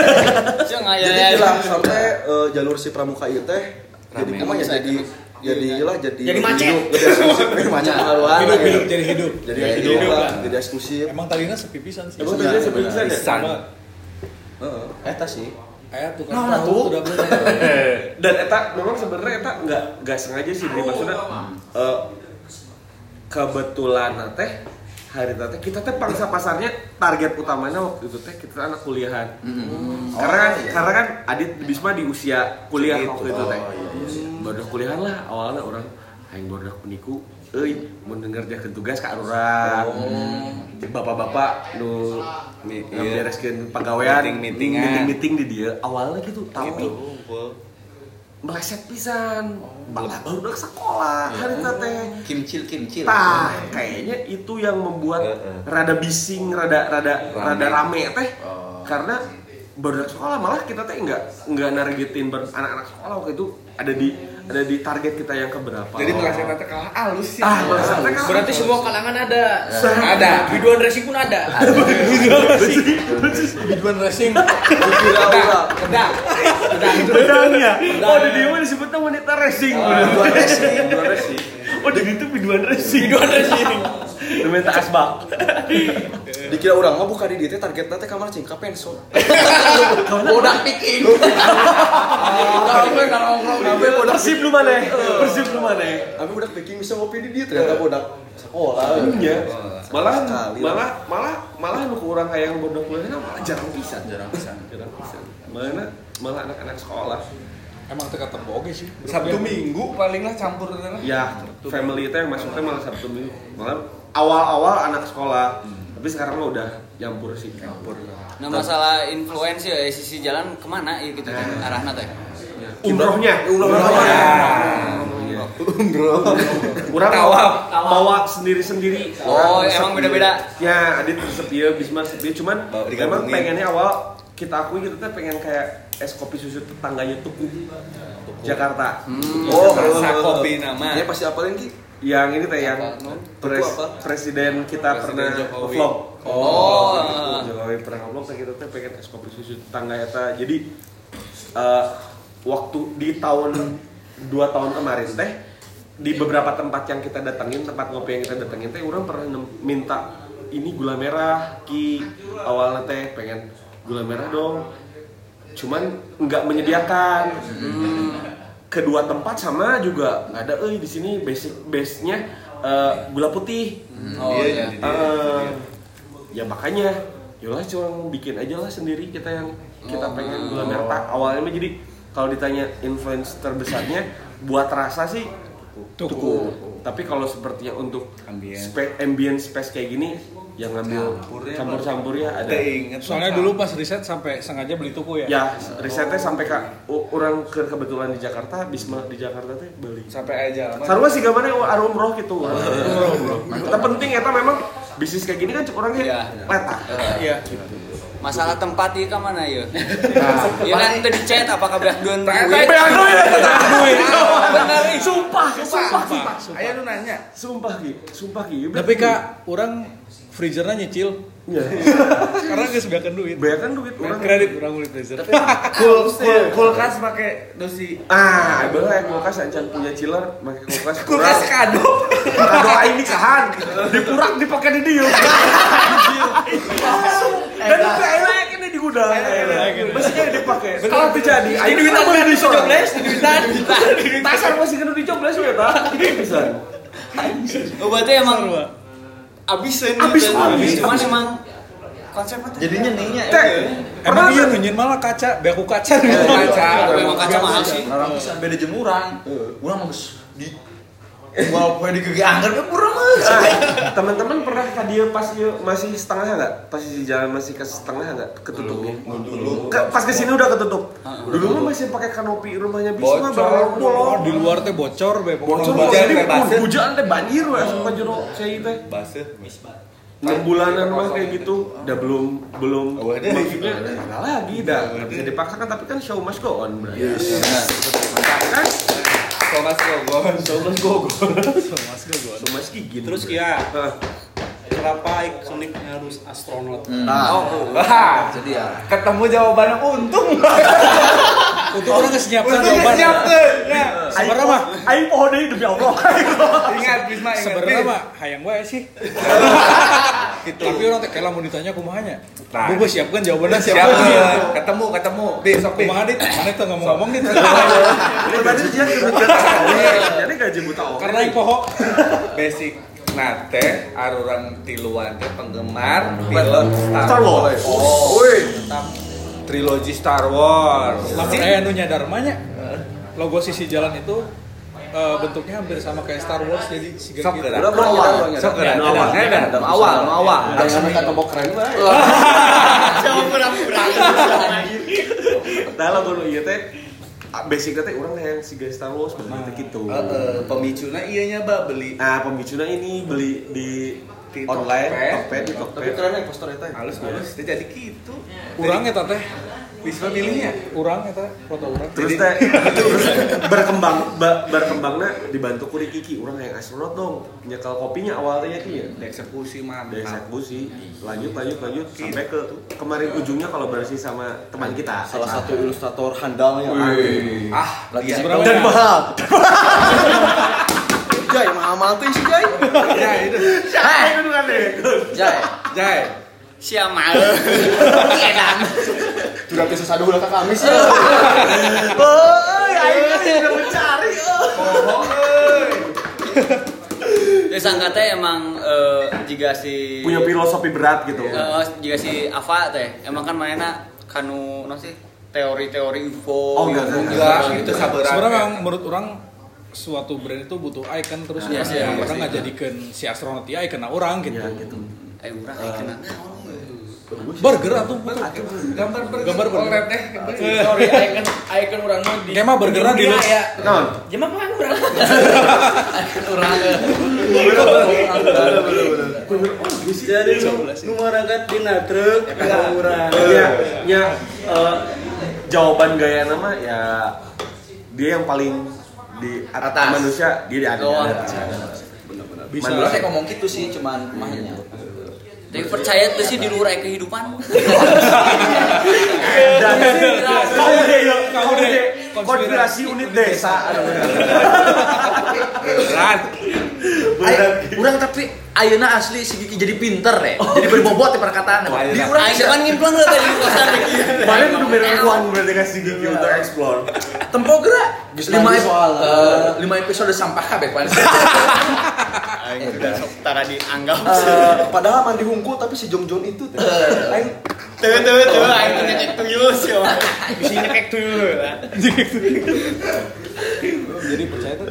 jadi aya bilang sampai eh, jalur si pramuka itu teh jadi Rame. emang ya? Jadi jadi lah jadi Jadi macet. hidup, jadi eksklusif. Eh, macet. Haluan hidup hidup jadi hidup. Jadi Jadi hidup hidup lah jadi eksklusif. Emang tadinya sepi pisan sih. Emang bedanya seperti benar. ya? Pisan. Heeh. eta sih. Eh tuh kan Nah, tahu tuh. udah bener dan eta memang sebenarnya eta nggak nggak sengaja sih maksudnya eh, kebetulan teh hari teh. Kita teh pangsa pasarnya target utamanya waktu itu teh kita anak kuliahan. Karena kan karena kan Adit Bisma di usia kuliah waktu itu teh. Baru kuliahan lah awalnya orang yang baru peniku euy mau denger dia tugas ka urang bapak-bapak nu iya. ngebereskeun pagawean Meeting-meetingan. meeting di dia awalnya gitu. Tapi Gitu. Meleset pisan malah baru udah sekolah hari itu teh Kimcil kimcil. tah kayaknya itu yang membuat Heeh. rada bising rada rada Rame. rada rame teh Oh. karena baru sekolah malah kita teh nggak nggak nargetin anak-anak sekolah waktu itu ada di ada di target kita yang keberapa. Jadi merasa nanti kalah halus sih. ah Berarti semua kalangan ada. Ada. Biduan racing pun ada. Biduan racing. Udah, udah. bedanya. oh di dia disebutnya wanita racing. Dua racing dua racing. Oh di itu biduan racing. Biduan racing. Minta asbak dikira orang mah buka di dia teh targetnya teh kamar cing ka penso Udah piking. Kamu nggak nongkrong. Kabeh bodak persib lu mana persib lu mana Abi budak packing bisa ngopi di dia ternyata bodak sekolah. Iya. Malah malah malah malah nu kurang kayak yang bodoh kuliah malah jarang pisan. Jarang pisan. Jarang pisan. Mana malah anak-anak sekolah. emang teka teboge sih Sabtu Minggu paling lah campur adalah. Ya, family itu yang masuknya malah Sabtu Minggu. Malah awal-awal anak sekolah. Tapi sekarang mah udah nyampur sih. Nyampur. Nah masalah influence ya sisi jalan ke mana ya gitu teh arahna teh. Umrohnya, Umrohnya. Iya. Umroh. Kurang Tawaf. bawa sendiri-sendiri. Oh, Orang emang resep beda-beda. Ya, Adit resep ieu, Bisma resep ieu. cuman Bawa memang digabungin. pengennya awal kita akui kita tuh pengen kayak es kopi susu tetangganya Tuku Jakarta. Oh, Rasa kopi nama. Ya pasti apalin ki? Yang ini teh yang pres- presiden kita Presiden pernah Jokowi. vlog. Oh. Jokowi pernah vlog teh kita tuh pengen es kopi susu tetangga eta. Jadi eh, waktu di tahun dua tahun kemarin teh di beberapa tempat yang kita datengin tempat ngopi yang kita datengin teh orang pernah minta ini gula merah ki awalnya teh pengen gula merah dong cuman nggak menyediakan kedua tempat sama juga nggak ada eh di sini basic base nya gula putih. Oh iya. Eh, ya makanya yolah cuma bikin aja lah sendiri kita yang kita pengen gula merah Tak, awalnya mah. Jadi kalau ditanya influence terbesarnya buat rasa sih tuku, tapi kalau sepertinya untuk Ambient. spe- ambient space kayak gini yang ngambil Campurnya, campur-campurnya ada Teinget soalnya dulu pas riset sampai sengaja beli tuku ya ya risetnya sampai kak orang ke kebetulan di Jakarta Bisma di Jakarta teh beli sampai aja. Sarua sih gambarnya arum roh gitu. Tapi penting ya memang bisnis kayak gini kan orangnya Iya. letah. Iya. Masalah tempat ieu ka mana ieu? Ya kan teu dicet apakah beak duan duit. Benar Sumpah, sumpah, sumpah. Ayah lu nanya. Sumpah Ki, sumpah Ki. tapi kak orang freezernya nyicil Iya. karena nggak sebiakan duit Bayarkan duit orang. kredit orang beli freezer Kul, kul, kulkas pakai dosi. Ah, boleh ya kulkas ancan punya chiller, pakai kulkas Kulkas kado. Kado aing nikahan. Dipurak dipakai di dieu. Dan itu enak ini di gudang. Maksudnya dipakai. Kalau terjadi, aing duitan beli di coblos, duitan. Tasar masih kena we ta. Bisa. Oh berarti emang Abisan. Abis habis cuman emang konsepnya. Jadinya nihnya Teh, emang iya nunyin malah kaca? Beaku kaca. Kaca. Emang kaca mahal sih. Orang bisa beda jemuran. Urang mah geus di Walaupun di gigi angker ke kurang mah. Ah, teman-teman pernah tadi pas ieu masih setengah nggak? Pas di jalan masih ke setengah nggak? Ketutupnya. Ke- pas ke sini udah ketutup. Dulu mah masih pakai kanopi rumahnya Bisma bolong. di luar teh bocor be Bocor jadi teh basah. hujan teh banjir we sumpah jero saya teh. Basuh. enam bulanan mah kayak gitu udah belum belum Oh, ada. maksudnya lagi dah bisa dipaksakan tapi kan show must go on bro Yes. kan Thomas Gogon. show must go on mas gue show must gigin Terus Kia, Kenapa ikonik harus astronot? Nah, Wah, Jadi ya ketemu jawabannya untung. untuk Itu orang geus nyiapkeun jawaban. Sebenarnya mah Aing pohon deui demi Allah. Ingat Bisma ingat. sebenarnya mah hayang wae sih. Gitu. Tapi orang teh kela mau ditanya kumaha nya. Nah. Gue siapkan jawabannya Siap siapa ketemu ketemu. Besok Bi. Kumaha dit? Mana tuh ngomong-ngomong dit? Tadi dia Jadi gaji buta. Karena yang poho. basic nate arurang tiluan teh penggemar film Star, Star Wars. Oh, trilogi Star Wars. Lamun aya nu nyadar mah logo sisi jalan itu eh, bentuknya hampir sama kayak Star Wars jadi si Sok gitu. Udah belum awal. Sok gerak. Belum awal. Nyadar, nu awal, awal. Jangan kata tombok keren mah. Jauh pura-pura. Dalam dulu iya teh basicnya teh orang yang si guys Star Wars bener gitu. Heeh, pemicuna iya nya ba beli Nah, pemicunya ini beli di Di online, Tokped. Tokped, di Tokped. Tapi keren ya poster eta. halus halus teh jadi gitu. Urang eta teh, Bisma milihnya. urang eta foto urang. Terus teh terus berkembang ba, berkembangnya dibantu ku di Kiki, orang yang astronot dong. Nyekel kopinya awal teh Ki ya. Eksekusi mah. Dari eksekusi, lanjut lanjut lanjut sampai ke kemarin ujungnya kolaborasi sama teman kita. Salah satu ilustrator handalnya. Ah, Lagi iya. Seberapa dan ya? mahal. Jai, mahal tuh si Jai. Ya itu. Jai. Jai. Jai. Siamal. Edan. Sudah bisa sadu ulah ke Kamis ya. Oh, aing udah mencari. Ya sangka teh emang eh, jika si Punya filosofi berat gitu. Eh, jika si Ava teh emang kan mana kanu no sih teori-teori UFO. Oh, enggak, Enggak, gitu. itu sabaran. Sebenarnya memang menurut orang suatu brand itu butuh icon terus Iya, orang, iya, iya, orang iya. ngajadikeun si astronot ya icon orang gitu. Ya gitu. Eh, urang aya kenal. Burger atau. Gambar burger. Gambar burger. Teh. Sorry, icon icon urang mah di. Kayak mah burgerna di lu. ya. Non. Jema mah urang. Urang Jadi nu maragat dina truk ka urang. Ya, ya eh, jawaban gaya nama ya dia yang paling di atas Atas. manusia dia di atas. Oh. Bisa. Manusia saya ngomong gitu sih, cuman mahnya. Tapi percaya tuh sih di luar kehidupan. Kau deh, kau deh, konspirasi unit desa. Berat. Ay, urang tapi ayeuna asli si Kiki jadi pinter deh. Jadi berbobot di perkataan. Di urang Aing depan ngimplang lah tadi di kosan. Mana kudu merek uang berarti kasih gigi untuk explore. tempo gerak. Lima lagi soal. eh, lima episode sampah kabeh pan. Aing udah sok tara dianggap. Eh, padahal mandi hungkul tapi si Jong Jong itu. Aing Tuh tuh tuh aing teh ngecek tuyul sih. Wak. Bisi nyekek tuyul. Jadi percaya tuh.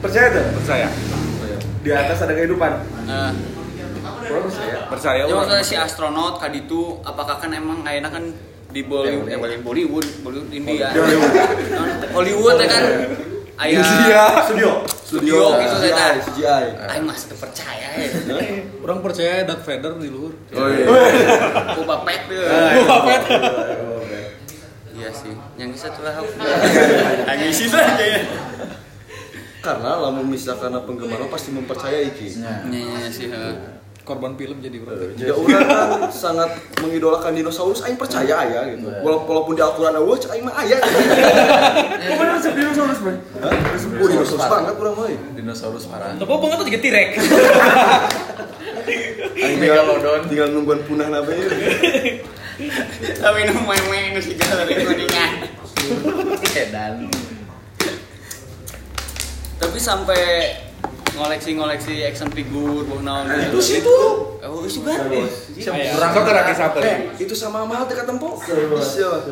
Percaya tuh? Percaya. Di atas ada kehidupan. Eh, Orang percaya. Percaya Ya orang. maksudnya si astronot kaditu apakah kan emang ayeuna kan di Bollywood eh Bollywood Bollywood Bollywood India. Di Hollywood. Hollywood ya kan. Aya Studio. studio gitu tah. CGI. Aing masih teu percaya ya. Orang percaya Darth Vader di luhur. Ku bapet tuh. Bapet. Iya sih. Yang bisa tuh lah. Isi tuh aja ya. Karena lamun misalkan penggemar pasti mempercayai Ki. Iya iya sih. heeh. Korban film jadi orang. Jika orang kan sangat mengidolakan dinosaurus, aing percaya aya gitu. Wala- Walaupun di Al-Qur'an eueuh, cek aing mah aya gitu. Resep dinosaurus, Bang. Hah? Oh, dinosaurus banget urang mah. Dinosaurus parah. Tapi banget tuh juga tirek. Tinggal tinggal nungguan punah nabe. Tapi nu main-main nu si jalan dari kuningan. Edan. Tapi sampai ngoleksi-ngoleksi action figure, buah naon gitu. Itu situ. Oh, itu kan. Kurang kok gerak sabar. Eh, itu sama mahal dekat tempo. Bisa.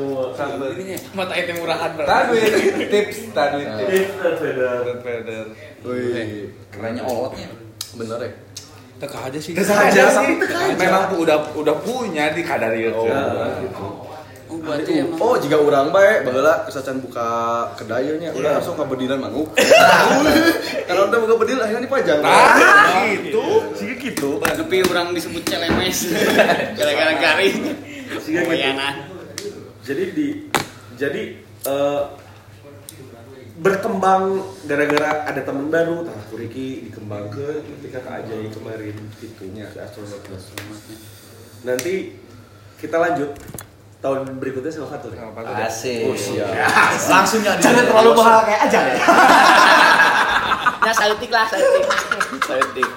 Mata item murahan bro. Tadi tips tadi tips. Darth Vader. Darth Vader. Wih, Kerennya olotnya. bener ya. Teka aja sih. Aja sih. Memang udah udah punya di kadar itu. Oh, berarti emang. Oh, jika orang baik, baheula kesacan buka kedai nya, udah langsung ka bedilan manuk. Kalau udah buka bedil akhirnya dipajang. Ah, gitu. Sih gitu. Tapi orang disebut celemes gara-gara garing. Sehingga gitu. Bayana. Jadi di jadi eh, berkembang gara-gara ada teman baru, tah Kuriki dikembangkan ketika ke Ajay kemarin gitu astronot astronotnya. Nanti kita lanjut tahun berikutnya sama Fatur. Asik. Oh, siap. Langsung jadi. Jangan terlalu mahal kayak aja ya. Nah, saeutik lah, saeutik. Saeutik.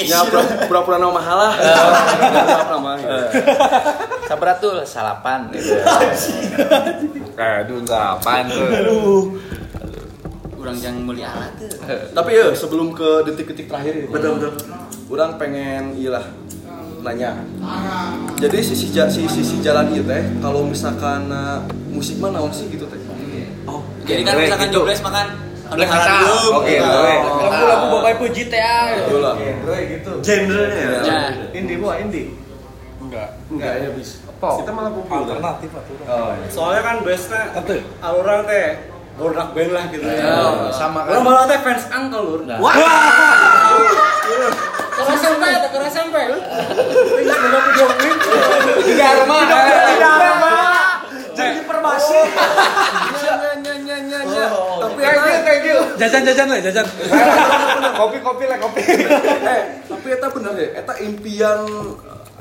Ya pura- pura-pura nama mahal lah. Pura-pura nama. Sabar tuh salapan gitu. Aduh, salapan tuh. Kurang jangan mulia alat tuh. Tapi ya sebelum ke detik-detik terakhir ini. Betul betul. Orang pengen iyalah nanya. Jadi sisi ja- si sisi jalan ieu teh kalau misalkan uh, musik mah naon sih gitu teh? Oh, Jadi kan misalkan jobless makan ada Black metal. harapan. Oke, oke. Lagu-lagu bapak teh ah. Betul lah. Genrenya ya. Ya. Indie buah indie. Enggak. Enggak ya bis. Pop. Kita malah populer. Alternatif atuh. Oh, Soalnya kan biasanya Atuh. orang teh borak band lah gitu ya. Sama Orang kan. malah teh fans uncle lur. Wah. Sampai, sampai. Ini semoga video klip. Tidak rumah. Jadi perbasi. Tapi Thank you, eta thank you. Jajan jajan lah, jajan. Kopi kopi lah kopi. eh tapi eta bener ya, eta impian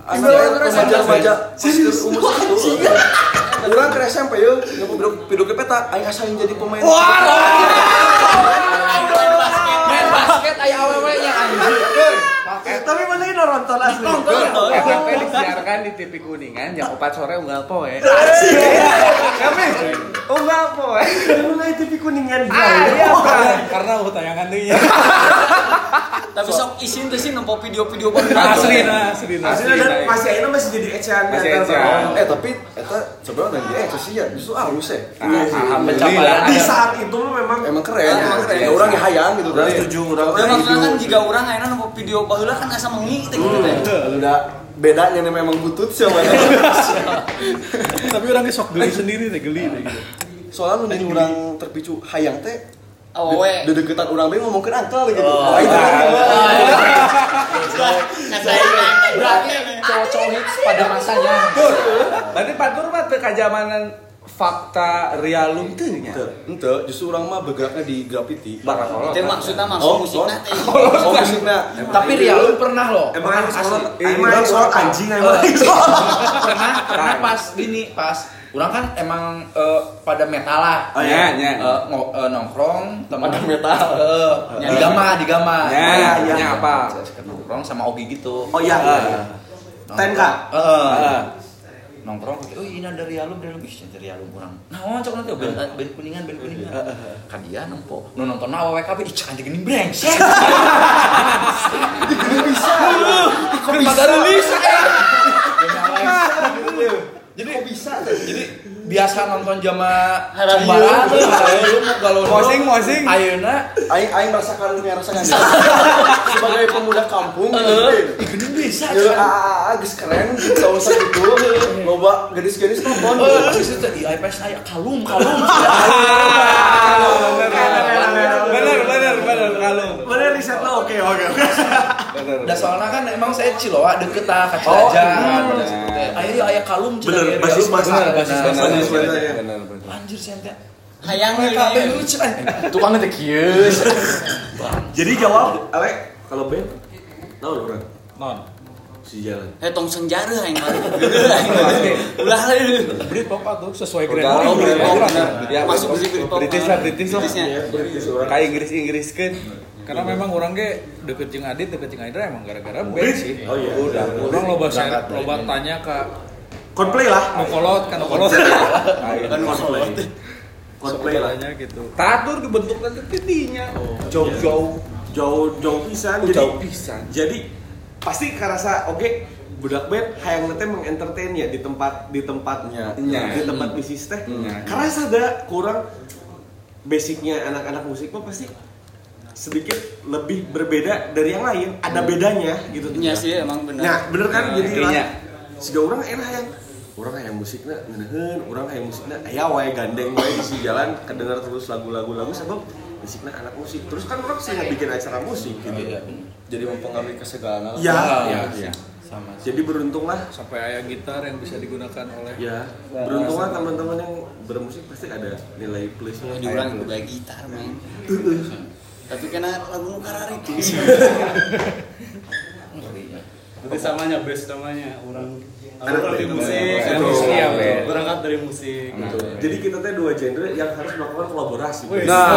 anak remaja-remaja umur segitu. Urang ke SMP nyoba video video klip eta aing asa jadi pemain. Main basket aya awewe-nya anjir. Eh, tapi mana ini nonton asli. FFP disiarkan di TV Kuningan jam 4 sore unggal poe. Kami. Oh enggak apa. Mana TV kuningan Karena aku tayangan deui. Tapi sok isin tuh sih nempo video-video baru. Asli nah, asli nah. Asli dan masih aina masih jadi ecehan di Masih ecehan. teman. Eh tapi eta sebenarnya dia eh sih ya justru halus ya. Alhamdulillah. Di saat itu memang Emang keren, emang keren. Ya, orang yang hayang gitu. Orang setuju, orang Ya kan jika orang akhirnya nempo video baheula kan asa mengi gitu gitu teh. Udah bedanya nih memang butut sih sama Tapi orangnya sok geli sendiri deh, geli deh gitu. Soalnya nu orang terpicu hayang teh Awewe. de deketan orang bae ngomong ke angkel gitu. Oh. Itu Berarti cowok-cowok hits pada masanya. Berarti Pak Tur mah teu kajamanan fakta realum teu nya. Ente, justru orang mah bergeraknya di graffiti. Barakolot. Itu maksudnya maksud musiknya teh. Oh, musiknya. Tapi Rialun pernah loh. Emang yang sorot, Ini emang yang sorot sorot. anjing emang pernah pernah pas gini pas orang kan emang eh, pada metal lah Oh Ya, iya. nya. Eh, ngo- eh, nongkrong teman Pada metal. eh, di gama di gama Ya, iya, iya. nya apa? nongkrong sama Ogi gitu Oh iya. Nongkrong. Tenka? Eh, Heeh. Nongkrong oh ini dari alum dari alum ih dari alum orang nah oh cok nanti ben ben kuningan ben kuningan. Kan dia nempo nu nonton nawa WKB ih cak anjing gini brengsek. Bisa. Kok bisa? rilis jadi kok bisa? Jadi biasa nonton jama cembaran tuh harayu kalau Mosing, mosing. ayeuna Aing aing merasakan merasakan sebagai pemuda kampung gitu. gini bisa Ya, Cak. ah, ah, geus keren tahun segitu. Loba gadis-gadis. Oh, habis itu di iPad saya kalung kalung Bener, bener, bener kalung. Riset lo? Oke, oke. Bener. Nah soalnya kan emang saya Ciloa deket lah ke Oh, Cilajang iya. kan. Ayo ayah Cina, Bener, ya, basis masa. bener, Basis masa. Anjir saya. Hayang nih. Kabeh lucu eh. Tukangnya teh kieu. Jadi jawab, Ale, kalau band, tahu orang? Non. Si jalan. Eh tong senjara yang mana? Ulah lah. Britpop tuh sesuai grade. Oh, Britpop. Orang. Ya, Masuk musik Britpop. British lah, British lah. Britishnya. Kayak Inggris-Inggris kan. Karena memang orang ge deket jeung Adit, deket jeung Aindra emang gara-gara band sih. Oh iya. Udah. Orang loba saya loba tanya ke Coldplay lah. Nukolot kan Nukolot. Kan masalah. Coldplay lah. Tanya gitu. Tatur kebentukan ketidinya. Jauh-jauh. Jauh jauh pisan. Jadi Jauh pisan. jadi pasti kerasa oke budak band hayang nanti mengentertain ya di tempat di tempatnya Nya. di tempat bisnis teh karena ada kurang basicnya anak-anak musik mah pasti sedikit lebih berbeda dari yang lain ada bedanya gitu Iya sih emang benar. Nah, bener kan? Nah, Jadi lah, siga orang enak yang orang yang musiknya ngeuneun, orang yang musiknya aya wae gandeng wae di si jalan kedengar terus lagu-lagu lagu sebab musiknya anak musik. Terus kan orang sih bikin acara musik gitu. Iya. Jadi mempengaruhi kesegalan. Ya, Iya, ya. Sama. Jadi beruntunglah Sampai aya gitar yang bisa digunakan oleh ya beruntunglah teman-teman yang bermusik pasti ada nilai plusnya Di orang juga gitar, men. Tapi kena lagu nu karariti. Itu samanya best namanya. Orang anak dari musik. Gitu. iya, berangkat dari musik. Gitu. Jadi kita teh dua genre yang harus melakukan kolaborasi. Nah,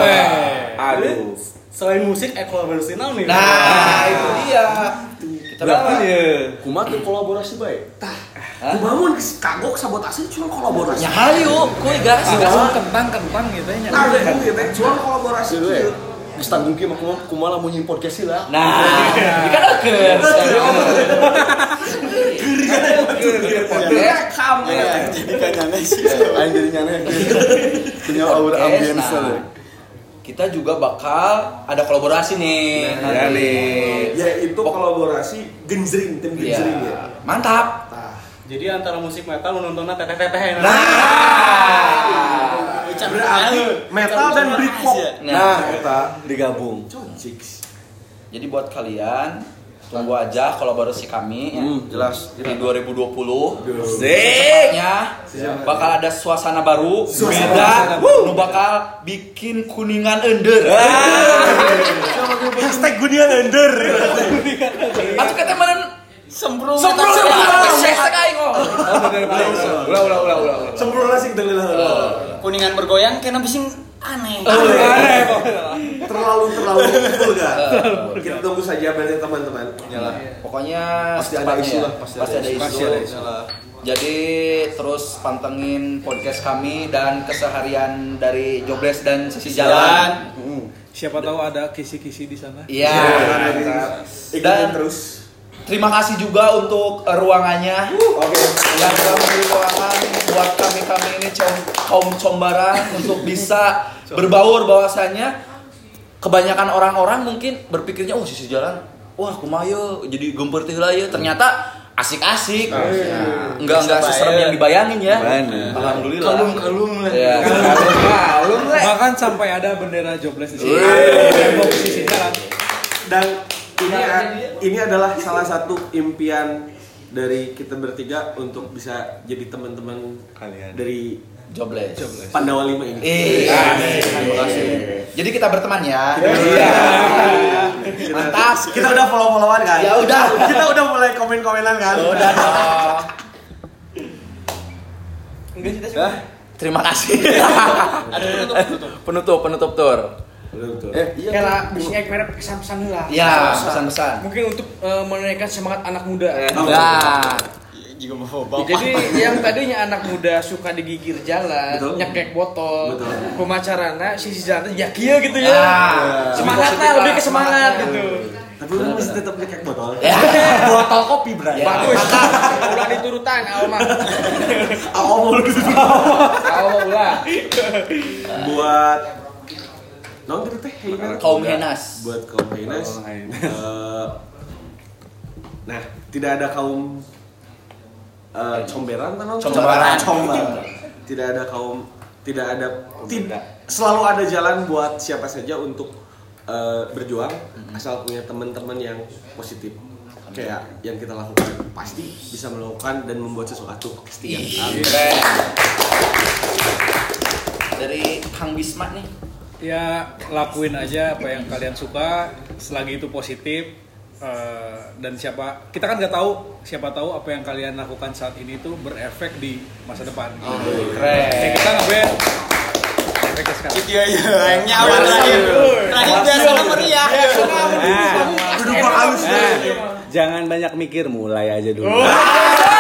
Aduh. selain musik eh kolaborasi nih. Nah, itu dia. Kita Berarti berarti ya, kumaha tuh kolaborasi baik. Kumamun kagok sabotase cuma kolaborasi. Ya hayu, kuy gas. Langsung kentang kentang gitu ya. Nah, itu teh. Cuma kolaborasi Ya. Geus tanggung ki mah kumaha lamun nyimpor podcast lah. Nah, ini kan akeun. Rekam ya. Jadi kan nyane sih. Aing jadi nyane. Punya aura ambience nah. lah. Kita juga bakal ada kolaborasi nih. Ya nanti. nih. Yaitu kolaborasi genjring, tim Iya. genjring ya. Mantap. jadi antara musik metal nontonnya teteh teteh Nah. Berarti metal dan Britpop. Nah, kita digabung. Jadi buat kalian tunggu aja kolaborasi kami ya. Hmm, jelas. di 2020 Zik. Tepatnya bakal ada suasana baru beda nu bakal bikin kuningan ender Hashtag Gunian Ender. atau kata mana Hashtag aing oh Ulah ulah ulah ulah. ulah. Sempurna sih kita Kuningan bergoyang kena bising aneh. Terlalu terlalu full gak? Kita tunggu saja berarti teman-teman. pokoknya Pasti ada isu ya. lah, pasti ada ada isu. isu. Jadi terus pantengin podcast kami dan keseharian dari Jobless dan sisi jalan. Siapa tahu ada kisi-kisi di sana. iya. Dan terus. Terima kasih juga untuk eh, ruangannya. Oke. yang telah memberi ruangan buat kami kami ini kaum kaum combara untuk bisa berbaur bahwasanya kebanyakan orang-orang mungkin berpikirnya oh sisi jalan. Wah kumayo jadi gemper teh lah ya ternyata asik-asik. Enggak enggak seserem yang dibayangin ya. Bener. alhamdulillah. Kalung lah. Ya Bahkan sampai ada bendera jobless di sini. Iya. Tembok sisi jalan. Dan ini ini adalah salah satu impian dari kita bertiga untuk bisa jadi teman-teman Kalian. dari jobless Pandawa 5 ini. eh terima kasih jadi kita berteman ya mantap Kita udah follow-followan kan? Ya udah. Kita udah mulai komen-komenan kan? udah dong Enggak sih, Hah? Terima kasih. penutup, penutup tur. Betul. Eh, iya. Kela bisa merek pesan-pesan lah. Ya, pesan-pesan. Mungkin untuk eh, menaikkan semangat anak muda. Nah, Juga mau Jadi yang tadinya anak muda suka digigir jalan, Betul. nyekek botol, Betul. pemacarannya sisi jalan ya kia gitu ya. Ah. semangat lah, lebih ke semangat gitu. Tapi lu masih tetap nyekek botol. ya. Botol kopi. Ya. Bagus. Ulah diturutan, awal mah. Awal mau. Awal ulah. Buat Non gitu teh Heinas. Kaum Henas. Buat kaum Heinas. eh, nah, tidak ada kaum eh, comberan kan? Non? Combaran. Combaran. Tidak ada kaum tidak ada tidak selalu ada jalan buat siapa saja untuk eh, berjuang asal punya teman-teman yang positif kayak yang kita lakukan pasti bisa melakukan dan membuat sesuatu pasti ya. Keren. Dari Kang Bisma nih. Ya lakuin aja apa yang kalian suka selagi itu positif eh, dan siapa kita kan nggak tahu siapa tahu apa yang kalian lakukan saat ini tuh berefek di masa depan. Keren. Ya, kita ngeband efeknya sekarang. Iya iya, yang nyawa terakhir. Terakhir biasa meriah. Nah, Duduk halus Jangan banyak mikir, mulai aja dulu. Oh.